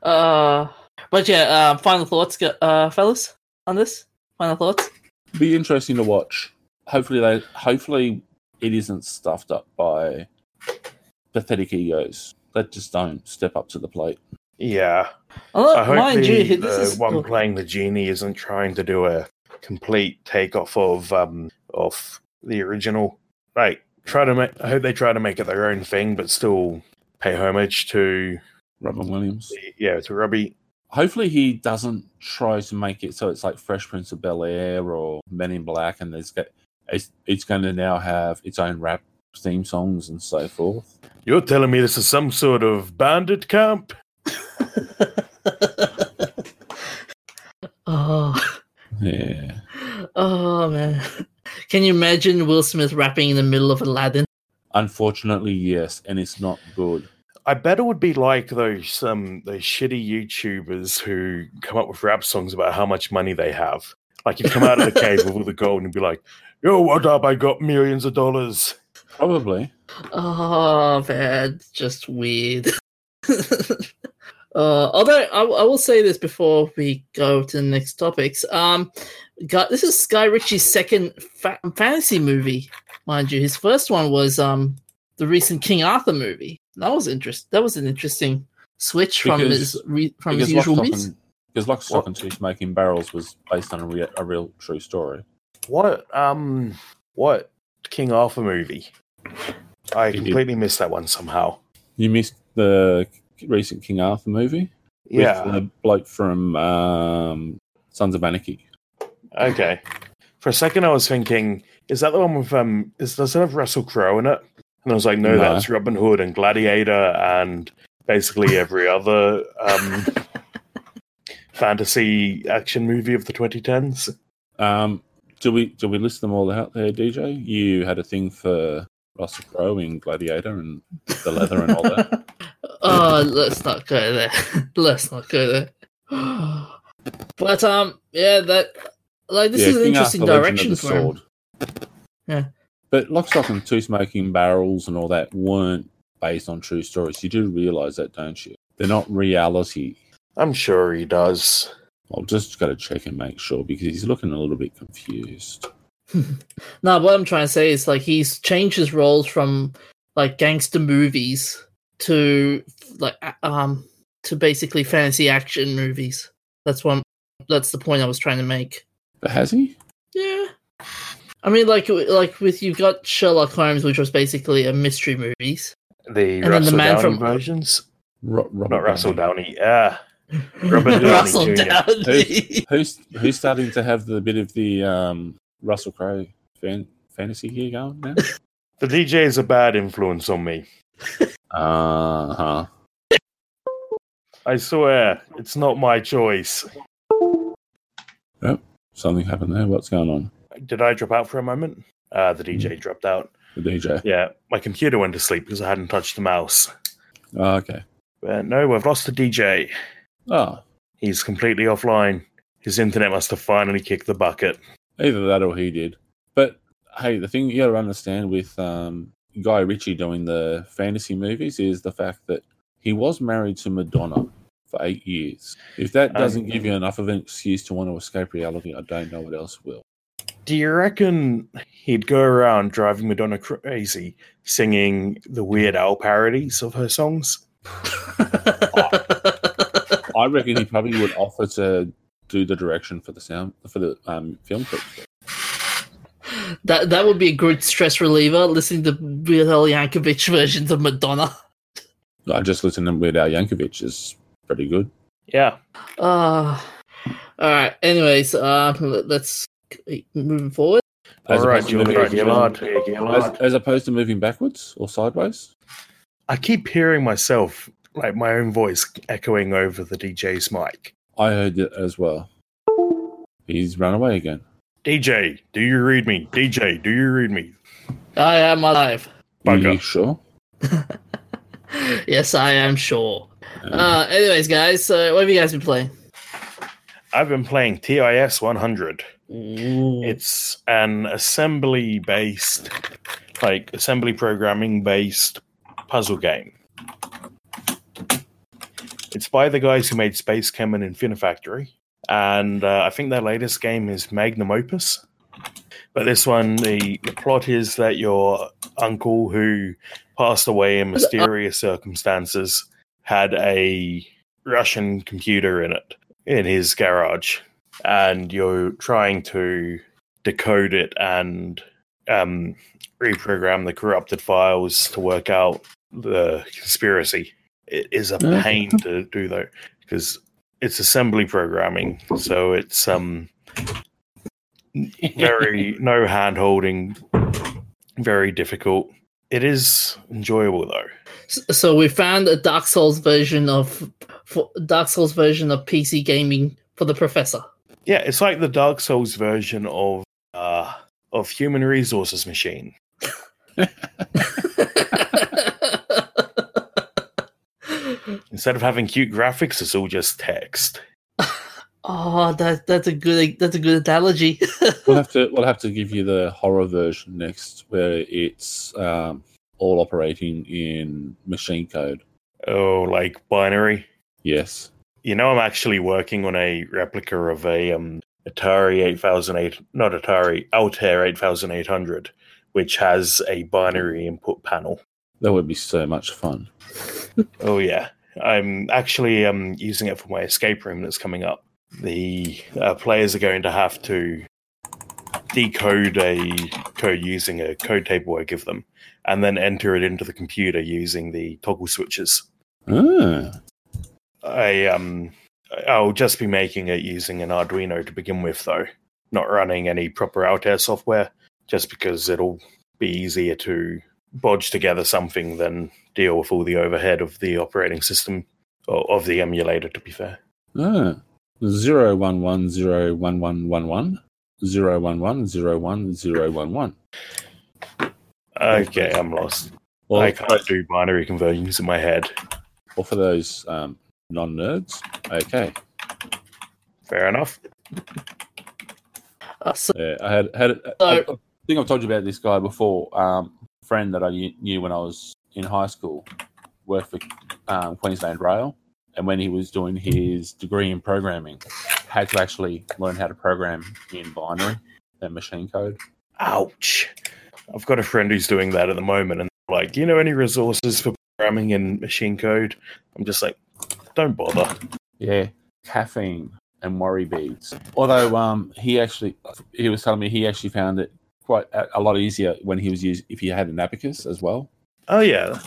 Uh, but yeah, uh, final thoughts, go- uh, fellas, on this. Final thoughts. Be interesting to watch. Hopefully, they hopefully it isn't stuffed up by pathetic egos that just don't step up to the plate. Yeah, Although, I hope mind the, you, this the is one playing the genie isn't trying to do a complete takeoff of um of the original. Like, try to make. I hope they try to make it their own thing, but still pay homage to Robin Williams. yeah to Robbie. Hopefully, he doesn't try to make it so it's like Fresh Prince of Bel Air or Men in Black, and there's get it's, it's going to now have its own rap theme songs and so forth. You're telling me this is some sort of bandit camp? [LAUGHS] oh, Yeah. Oh man, [LAUGHS] can you imagine Will Smith rapping in the middle of Aladdin? Unfortunately, yes, and it's not good. I bet it would be like those um those shitty YouTubers who come up with rap songs about how much money they have. Like you come out of the cave [LAUGHS] with all the gold and be like, "Yo, what up? I got millions of dollars." Probably. Oh man, just weird. [LAUGHS] uh, although I, I will say this before we go to the next topics. Um, got this is Guy Ritchie's second fa- fantasy movie, mind you. His first one was um the recent King Arthur movie. That was interest. That was an interesting switch from Because- his re- from his usual Lock, movies. and, because Lock, Stock and Two Smoking Barrels was based on a, rea- a real true story. What um what King Arthur movie? I He did. completely missed that one somehow. You missed the recent King Arthur movie? Yeah. With the bloke from um, Sons of Anarchy. Okay. For a second, I was thinking, is that the one with um? Is does it have Russell Crowe in it? And I was like, no, No. that's Robin Hood and Gladiator and basically every other um [LAUGHS] fantasy action movie of the 2010s. Um, do we do we list them all out there, DJ? You had a thing for Russell Crowe in Gladiator and the leather and all that. [LAUGHS] oh, let's not go there. [LAUGHS] let's not go there. [GASPS] but um, yeah, that like this Yeah, is an King interesting Arthur, direction of the for him. Yeah. But Lock, Stock, and Two Smoking Barrels and all that weren't based on true stories. You do realize that, don't you? They're not reality. I'm sure he does. I'll just got to check and make sure because he's looking a little bit confused. [LAUGHS] No, what I'm trying to say is like he's changed his roles from like gangster movies to like um to basically fantasy action movies. That's one. That's the point I was trying to make. But has he? Yeah. I mean, like, like with you've got Sherlock Holmes, which was basically a mystery movies. The And then the man Downey from- versions, Ro- Robert not Russell Downey. Downey. Yeah, [LAUGHS] Robert Downey Russell Jr. Downey. Who's who's starting to have the bit of the um, Russell Crowe fan, fantasy here going now? [LAUGHS] the DJ is a bad influence on me. Uh huh. I swear, it's not my choice. Something happened there. What's going on? Did I drop out for a moment? Uh, the DJ dropped out. The DJ. Yeah, my computer went to sleep because I hadn't touched the mouse. Oh, okay. But no, we've lost the DJ. Oh, He's completely offline. His internet must have finally kicked the bucket. either that or he did. But hey, the thing you got to understand with um, Guy Ritchie doing the fantasy movies is the fact that he was married to Madonna for eight years. If that doesn't give you enough of an excuse to want to escape reality, I don't know what else will. Do you reckon he'd go around driving Madonna crazy, singing the Weird Al parodies of her songs? [LAUGHS] I reckon he probably would offer to do the direction for the sound for the um, film clip. that that would be a good stress reliever. Listening to Weird Al Yankovic versions of Madonna. I just listened to Weird Al Yankovic is pretty good. Yeah. Uh, all right. Anyways, um, let- let's keep moving forward. As All right, opposed to Julia moving- Gillard. As, as opposed to moving backwards or sideways. I keep hearing myself, like my own voice, echoing over the DJ's mic. I heard it as well. He's run away again. DJ, do you read me? DJ, do you read me? I am alive. Are Bugger. you sure? [LAUGHS] yes, I am sure. Uh, Uh, anyways, guys, uh, what have you guys been playing? I've been playing TIS 100. Ooh. It's an assembly based, like assembly programming based puzzle game. It's by the guys who made SpaceChem and Infinifactory. And uh, I think their latest game is Magnum Opus. But this one, the, the plot is that your uncle, who passed away in mysterious circumstances, had a Russian computer in it, in his garage and you're trying to decode it and um, reprogram the corrupted files to work out the conspiracy. It is a pain to do though, because it's assembly programming, so it's um very [LAUGHS] no hand holding, very difficult. It is enjoyable though. S- So we found a Dark Souls version of for Dark Souls version of PC gaming for the professor. Yeah, it's like the Dark Souls version of uh, of human resources machine. [LAUGHS] Instead of having cute graphics, it's all just text. [LAUGHS] oh, that that's a good that's a good analogy. [LAUGHS] We'll have to we'll have to give you the horror version next, where it's um, all operating in machine code. Oh, like binary. Yes. You know, I'm actually working on a replica of a um, Atari 8008, not Atari, Altair 8800, which has a binary input panel. That would be so much fun. [LAUGHS] Oh yeah, I'm actually um, using it for my escape room that's coming up. The uh, players are going to have to decode a code using a code table I give them, and then enter it into the computer using the toggle switches. Ah, I um, I'll just be making it using an Arduino to begin with, though, not running any proper Altair software, just because it'll be easier to bodge together something than deal with all the overhead of the operating system or of the emulator. To be fair. ah. Zero one one zero one one one one zero one one zero one zero one one. Okay, I'm lost. Well, I can't do binary conversions in my head. Or for those um, non nerds, okay. Fair enough. Uh, so, Yeah, I had had. So- I, I think I've told you about this guy before. Um, friend that I knew- knew when I was in high school worked for um, Queensland Rail, and when he was doing his degree in programming, had to actually learn how to program in binary and machine code. Ouch. I've got a friend who's doing that at the moment, and like, you know any resources for programming in machine code?" I'm just like, "Don't bother." Yeah, caffeine and worry beads. Although um, he actually, he was telling me he actually found it quite a, a lot easier when he was using if he had an abacus as well. Oh yeah,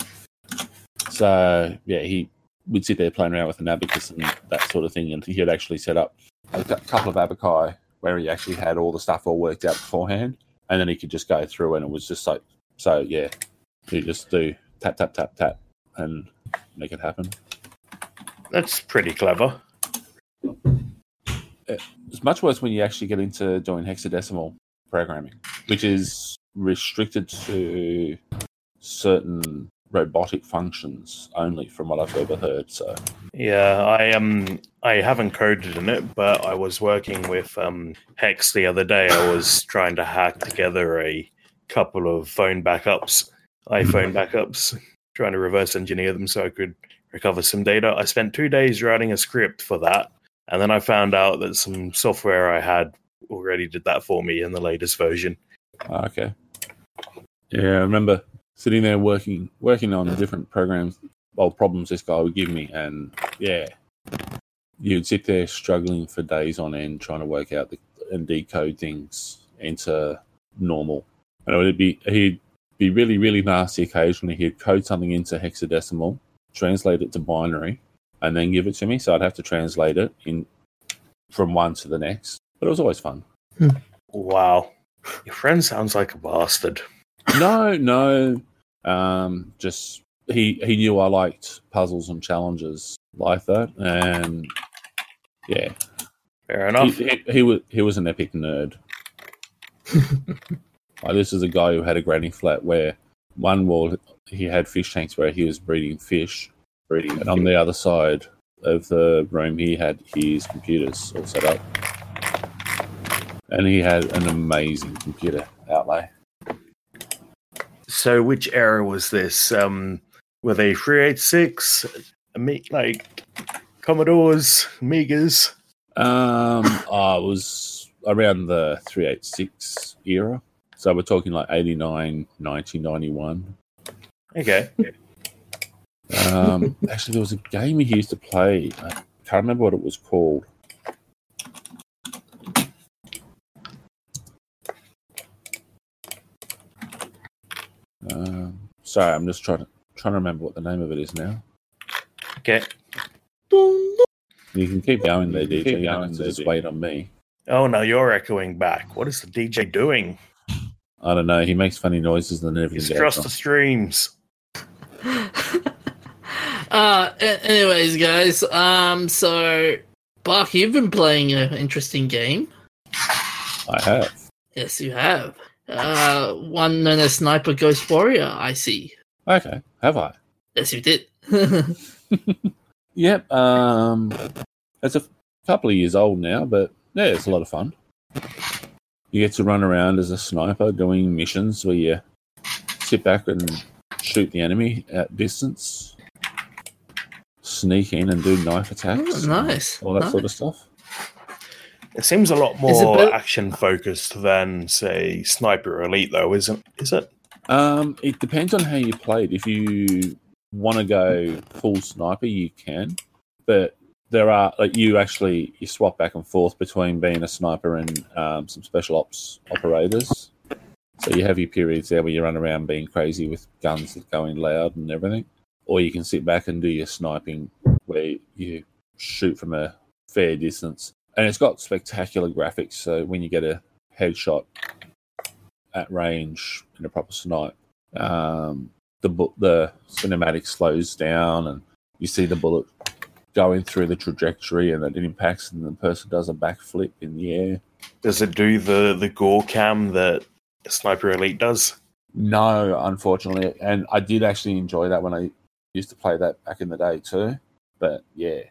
So yeah, he would sit there playing around with an abacus and that sort of thing, and he had actually set up a couple of abaci where he actually had all the stuff all worked out beforehand, and then he could just go through, and it was just like so. Yeah, you just do tap tap tap tap and make it happen. that's pretty clever. It's much worse when you actually get into doing hexadecimal programming, which is restricted to certain robotic functions only, from what I've ever heard. So Yeah, I um I haven't coded in it, but I was working with um Hex the other day. I was trying to hack together a couple of phone backups, iPhone backups, trying to reverse engineer them so I could recover some data. I spent two days writing a script for that, and then I found out that some software I had already did that for me in the latest version. Ah, okay, yeah, I remember sitting there working working on the different programs, well, problems this guy would give me, and yeah, you'd sit there struggling for days on end trying to work out the, and decode things into normal. And it would be he'd be really really nasty occasionally. He'd code something into hexadecimal, translate it to binary, and then give it to me. So I'd have to translate it in from one to the next. But it was always fun. Hmm. Wow, your friend sounds like a bastard. No, no. Um, just he he knew I liked puzzles and challenges like that, and yeah, Fair he, enough. he, he was he was an epic nerd. [LAUGHS] like, this is a guy who had a granny flat where one wall he had fish tanks where he was breeding fish, Breeding and on the other side of the room he had his computers all set up, and he had an amazing computer outlay. So, which era was this? Um, were they 386? Like Commodores, Amigas? Um, oh, it was around the 386 era. So we're talking like 89, 90, 91. Okay. Um, actually, there was a game he used to play. I can't remember what it was called. Um, sorry, I'm just trying to trying to remember what the name of it is now. Okay. You can keep going there, DJ. Keep You don't going have there, just wait on me. Oh, no, you're echoing back. What is the DJ doing? I don't know. He makes funny noises and He's everything. across the streams. [LAUGHS] uh, anyways, guys. Um, so Buck, you've been playing an interesting game. I have. Yes, you have. Uh, one known as Sniper Ghost Warrior. I see. Okay, have I? Yes, you did. [LAUGHS] Yep. Um, it's a couple of years old now, but yeah, it's a lot of fun. You get to run around as a sniper doing missions where you sit back and shoot the enemy at distance, sneak in and do knife attacks, Oh, nice. all that Nice. sort of stuff. It seems a lot Is it more better- action focused than, say, Sniper Elite, though, isn't is it? Um, it depends on how you play it. If you want to go full sniper, you can, but there are like you actually you swap back and forth between being a sniper and um, some special ops operators. So you have your periods there where you run around being crazy with guns that go in loud and everything, or you can sit back and do your sniping where you shoot from a fair distance. And it's got spectacular graphics. So when you get a headshot at range in a proper snipe, um, the bu- the cinematic slows down and you see the bullet going through the trajectory and then it impacts and the person does a backflip in the air. Does it do the the gore cam that Sniper Elite does? No, unfortunately, and I did actually enjoy that when I used to play that back in the day too. But yeah,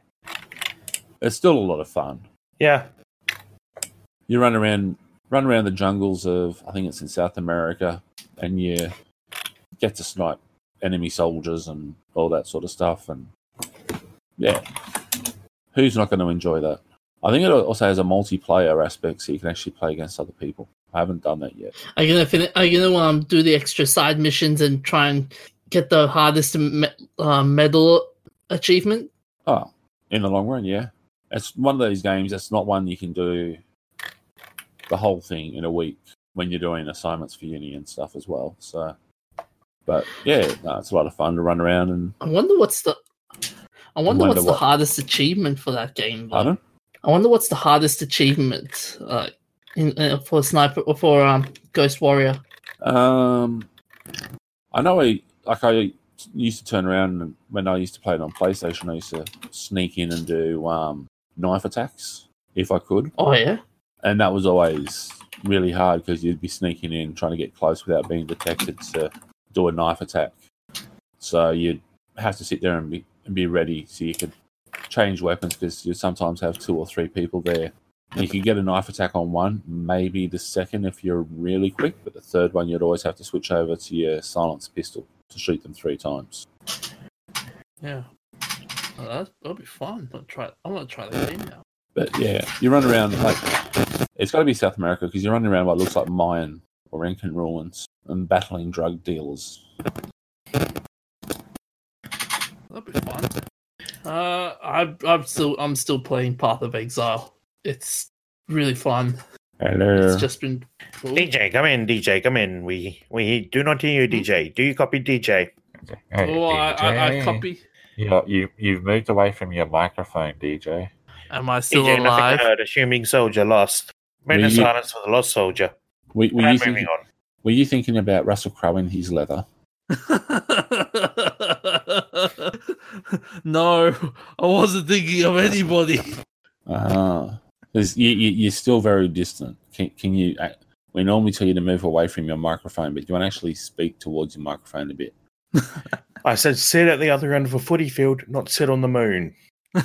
it's still a lot of fun. Yeah, You run around, run around the jungles of I think it's in South America, and you get to snipe enemy soldiers and all that sort of stuff. And yeah, who's not going to enjoy that? I think it also has a multiplayer aspect, so you can actually play against other people. I haven't done that yet. Are you gonna fin- Are you gonna um do the extra side missions and try and get the hardest me- uh, medal achievement? Oh, in the long run, yeah. It's one of those games that's not one you can do the whole thing in a week when you're doing assignments for uni and stuff as well. So, but yeah, no, it's a lot of fun to run around and. I wonder what's the. I wonder, Wonder what's the hardest achievement for that game. Pardon? I wonder what's the hardest achievement uh, in, uh, for sniper or for um Ghost Warrior. Um, I know I like I used to turn around and when I used to play it on PlayStation. I used to sneak in and do um, knife attacks if I could, Oh yeah. and that was always really hard because you'd be sneaking in trying to get close without being detected to do a knife attack. So you'd have to sit there and be and be ready so you could change weapons because you sometimes have two or three people there. And you could get a knife attack on one, maybe the second if you're really quick, but the third one you'd always have to switch over to your silenced pistol to shoot them three times. Yeah. Oh, that, that'll be fun. I'll try. I want to try the game now. But yeah, you run around like it's got to be South America because you're running around what looks like Mayan or Incan ruins and battling drug dealers. That'll be fun. Uh, I, I'm still I'm still playing Path of Exile. It's really fun. Hello. It's just been. cool. DJ, come in. DJ, come in. We we do not hear you, DJ. Do you copy DJ? Hey, Oh, I, I, I copy. You know, you you've moved away from your microphone, DJ. Am I still DJ, nothing alive? heard. Assuming soldier lost. Minute Were you- silence for the lost soldier. Were, were, you And thinking, moving on. were you thinking about Russell Crowe in his leather? [LAUGHS] no, I wasn't thinking of anybody. Ah, because you, you, you're still very distant. Can, can you? uh, We normally tell you to move away from your microphone, but you want to actually speak towards your microphone a bit. [LAUGHS] I said sit at the other end of a footy field, not sit on the moon. [LAUGHS]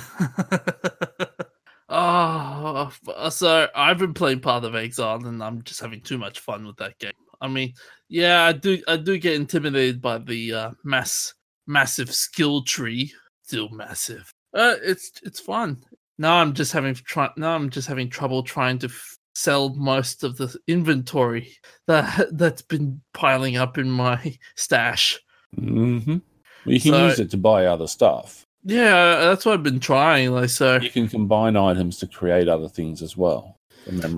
oh, so I've been playing Path of Exile, and I'm just having too much fun with that game. I mean, yeah, I do, I do get intimidated by the uh, mass, massive skill tree. Still massive. Uh, it's it's fun. Now I'm just having. Now I'm just having trouble trying to f- sell most of the inventory that that's been piling up in my [LAUGHS] stash. Mm-hmm. You can So- use it to buy other stuff. Yeah, that's what I've been trying. Like so. You can combine items to create other things as well.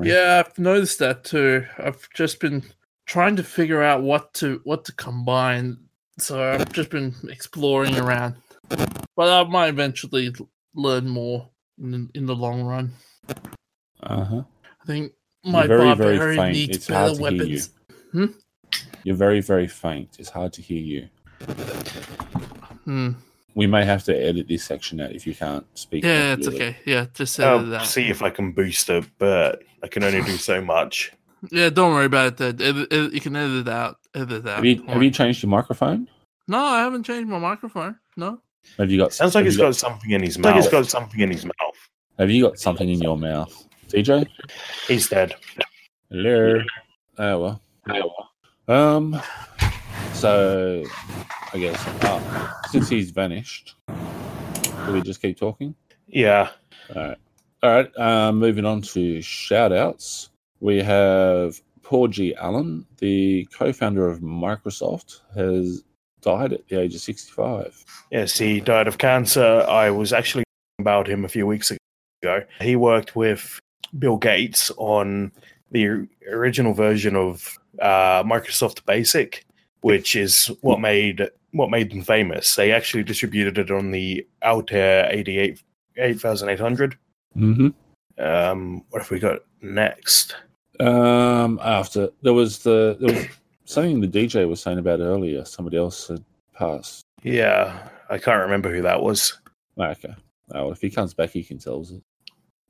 Yeah, I've noticed that too. I've just been trying to figure out what to what to combine. So I've just been exploring around. But I might eventually learn more in the, in the long run. Uh huh. I think my very, very barbarian faint. needs It's hard better to hear you. weapons. You're very, very faint. It's hard to hear you. Hmm. We may have to edit this section out if you can't speak. Yeah, it's okay. Yeah, just say I'll that. see if I can boost it, but I can only do so much. Yeah, don't worry about that. Edit, edit, you can edit it out. Edit it out. Have you have you changed your microphone? No, I haven't changed my microphone. No. Have you got? Sounds like have he's you got something in his mouth. Like he's got something in his mouth. Have you got something in your mouth, DJ? He's dead. Hello. Oh well. Um. So, I guess uh, since he's vanished, do we just keep talking? Yeah. All right. All right. Um, moving on to shout outs. We have Paul G. Allen, the co founder of Microsoft, has died at the age of 65. Yes, he died of cancer. I was actually about him a few weeks ago. He worked with Bill Gates on the original version of uh, Microsoft Basic, which is what made what made them famous. They actually distributed it on the Altair 88 8800. Mm-hmm. Um, what have we got next? Um, after there was the there was something the DJ was saying about earlier. Somebody else had passed. Yeah, I can't remember who that was. Okay. Oh, well, if he comes back, he can tell us.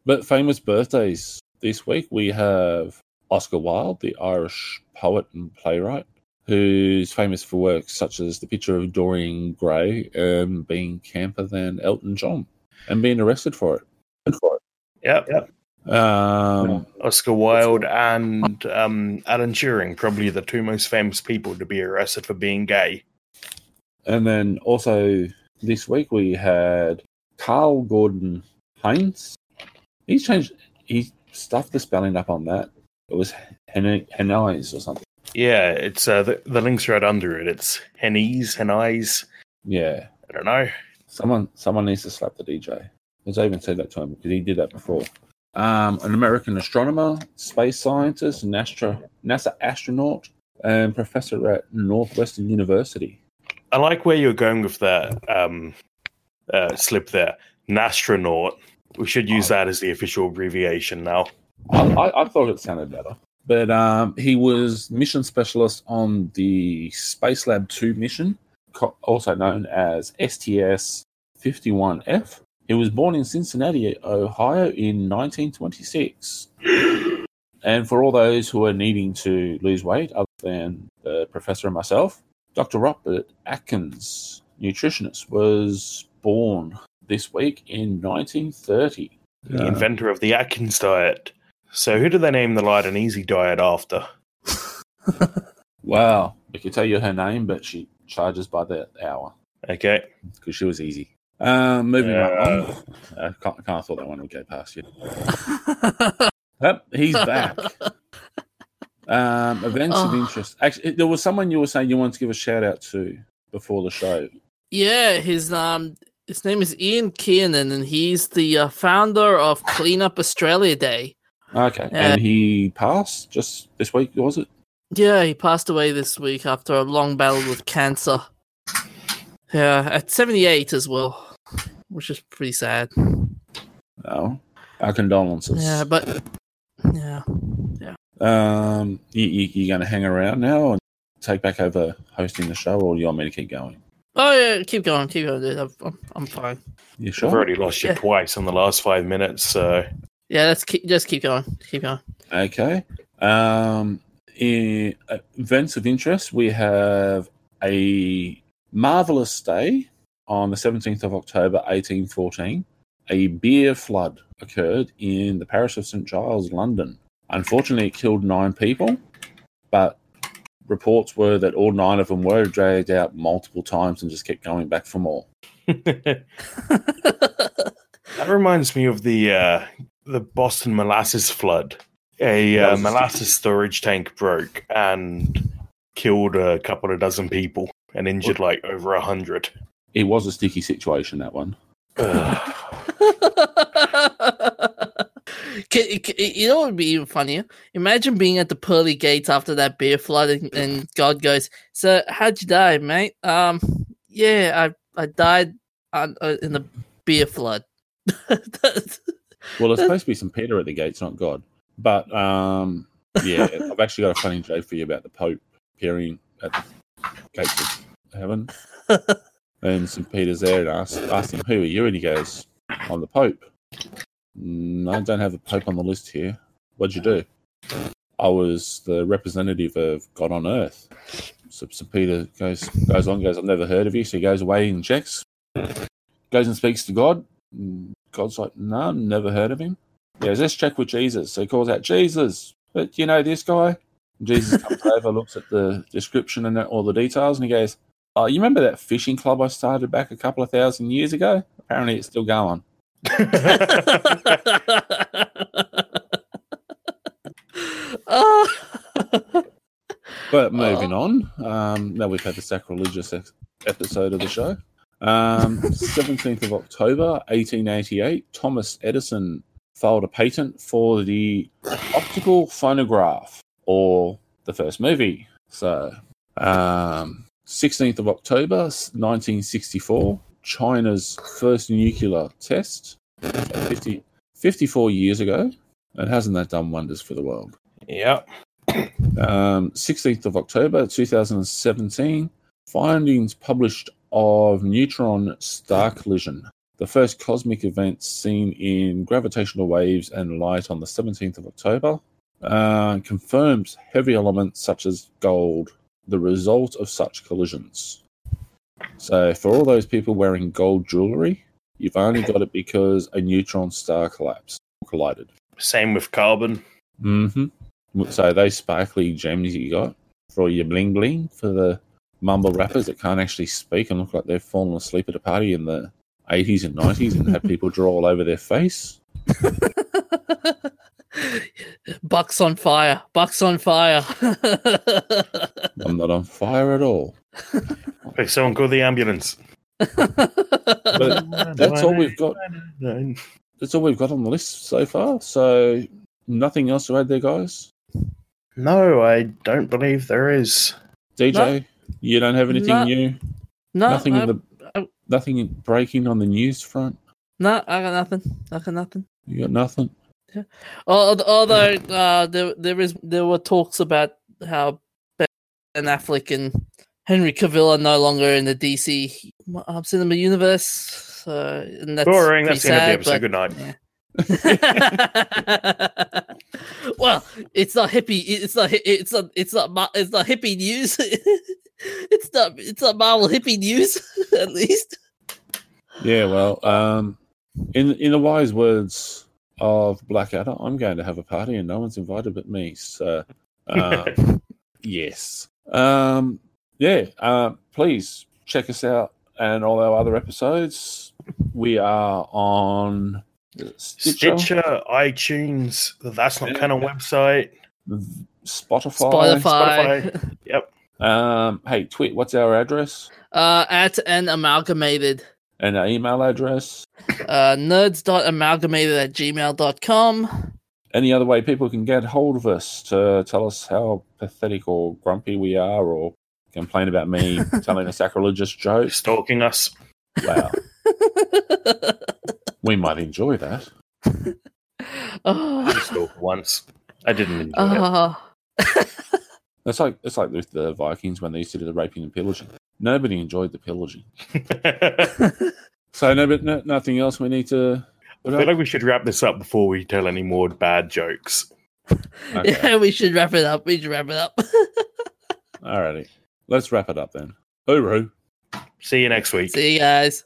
But famous birthdays this week we have Oscar Wilde, the Irish poet and playwright, who's famous for works such as The Picture of Dorian Gray, um, being camper than Elton John, and being arrested for it. For Yep. it. Um, Oscar Wilde and um, Alan Turing, probably the two most famous people to be arrested for being gay. And then also this week we had Carl Gordon Haynes. He's changed. He stuffed the spelling up on that. It was Hen- Hennies or something. Yeah, it's uh, the, the link's right under it. It's Hennies, Hennies. Yeah. I don't know. Someone, someone needs to slap the DJ. Because I even said that to him because he did that before. Um, an American astronomer, space scientist, astro- NASA astronaut, and professor at Northwestern University. I like where you're going with that um, uh, slip there. Nastronaut. We should use that as the official abbreviation now. I, I, I thought it sounded better. But um, he was mission specialist on the Spacelab 2 mission, co- also known as STS 51F. He was born in Cincinnati, Ohio in 1926. [GASPS] And for all those who are needing to lose weight, other than the professor and myself, Dr. Robert Atkins, nutritionist, was born this week in 1930. The inventor of the Atkins diet. So, who did they name the light and easy diet after? [LAUGHS] Wow. I could tell you her name, but she charges by the hour Okay. because she was easy. Um, moving Yeah. right on. I can't, I can't have thought that one would go past you. [LAUGHS] Yep, he's back. Um, events of Oh. interest. Actually, there was someone you were saying you wanted to give a shout out to before the show. Yeah, his um his name is Ian Kiernan, and he's the uh, founder of Clean Up Australia Day. Okay, Yeah. and he passed just this week, was it? Yeah, he passed away this week after a long battle with cancer. Yeah, at 78 as well, which is pretty sad. No. Our condolences. Yeah, but yeah, yeah. Um, you, you, you going to hang around now and take back over hosting the show, or do you want me to keep going? oh yeah, keep going, keep going, dude. I'm, I'm, I'm fine. You sure? I've already lost you Yeah. twice in the last five minutes, so Yeah, let's keep just keep going, keep going. Okay. Um, in uh, events of interest, we have a marvelous day on the 17th of October, 1814. A beer flood occurred in the parish of St Giles, London. Unfortunately, it killed nine people, but reports were that all nine of them were dragged out multiple times and just kept going back for more. [LAUGHS] [LAUGHS] that reminds me of the uh, the Boston molasses flood. A uh, molasses storage tank broke and killed a couple of dozen people and injured like over a hundred. It was a sticky situation, that one. Ugh. [LAUGHS] Can, can- you know what would be even funnier? Imagine being at the pearly gates after that beer flood, and, and God goes, "So how'd you die, mate?" Um, yeah, I I died on, uh, in the beer flood. [LAUGHS] Well, there's supposed to be some Peter at the gates, not God. But um, yeah, [LAUGHS] I've actually got a funny joke for you about the Pope appearing at the gates of heaven. [LAUGHS] and St. Peter's there and asked, asked him, Who are you? And he goes, I'm the Pope. "Mm, I don't have a Pope on the list here. What'd you do? I was the representative of God on Earth. So, so Peter goes goes on, goes, I've never heard of you. So he goes away and checks, goes and speaks to God. God's like, no, never heard of him. He goes, let's check with Jesus. So he calls out, Jesus, but you know this guy? And Jesus [LAUGHS] comes over, looks at the description and all the details, and he goes, Oh, you remember that fishing club I started back a couple of thousand years ago? Apparently it's still going. oh. [LAUGHS] But moving on, um, now we've had the sacrilegious ex- episode of the show. Um, 17th of October, 1888, Thomas Edison filed a patent for the optical phonograph or the first movie. So, um, 16th of October, 1964, China's first nuclear test. So 50, 54 years ago. And hasn't that done wonders for the world? Yep. Um, 16th of October 2017, findings published of neutron star collision, the first cosmic event seen in gravitational waves and light on the 17th of October, uh, confirms heavy elements such as gold, the result of such collisions. So, for all those people wearing gold jewelry, you've only got it because a neutron star collapsed, collided. Same with carbon. Mm-hmm. So those sparkly gems you got for your bling bling for the mumble rappers that can't actually speak and look like they've fallen asleep at a party in the 80s and 90s and had people draw all over their face. [LAUGHS] Bucks on fire. Bucks on fire. [LAUGHS] I'm not on fire at all. Hey, someone call the ambulance. But that's all we've got. That's all we've got on the list so far. So nothing else to add there, guys. No, I don't believe there is. DJ, you don't have anything No. new. no, nothing I, in the I- nothing breaking on the news front. no, I got nothing. I got nothing. You got nothing. Al- Although uh, there there is there were talks about how Ben Affleck and Henry Cavill are no longer in the DC um, cinema universe. So and that's Boring. pretty That's the end of the sad, episode. but- Good night. [LAUGHS] well, it's not hippie. It's not. It's not. It's not. It's not hippie news. [LAUGHS] it's not. It's not Marvel hippie news. [LAUGHS] At least. Yeah, well, um, in in the wise words of Blackadder, I'm going to have a party and no one's invited but me. So, uh, yes, um, yeah. Uh, please check us out and all our other episodes. We are on Stitcher, Stitcher, iTunes, That's Not Canon website, Spotify. Spotify. Spotify. [LAUGHS] Yep. Um, hey, tweet. What's our address Uh, at an amalgamated. and our email address? Uh, nerds.amalgamated at gmail.com. Any other way people can get hold of us to tell us how pathetic or grumpy we are, or complain about me [LAUGHS] telling a sacrilegious joke? Stalking us. Wow, [LAUGHS] we might enjoy that. [LAUGHS] Oh. I oh, stalked once. I didn't enjoy oh. It's like it's like with the Vikings when they used to do the raping and pillaging. Nobody enjoyed the pillaging. [LAUGHS] So no, but no, nothing else we need to. I feel like we should wrap this up before we tell any more bad jokes. Okay. [LAUGHS] Yeah, we should wrap it up. We should wrap it up. Alrighty, let's wrap it up then. Hooroo! See you next week. See you guys.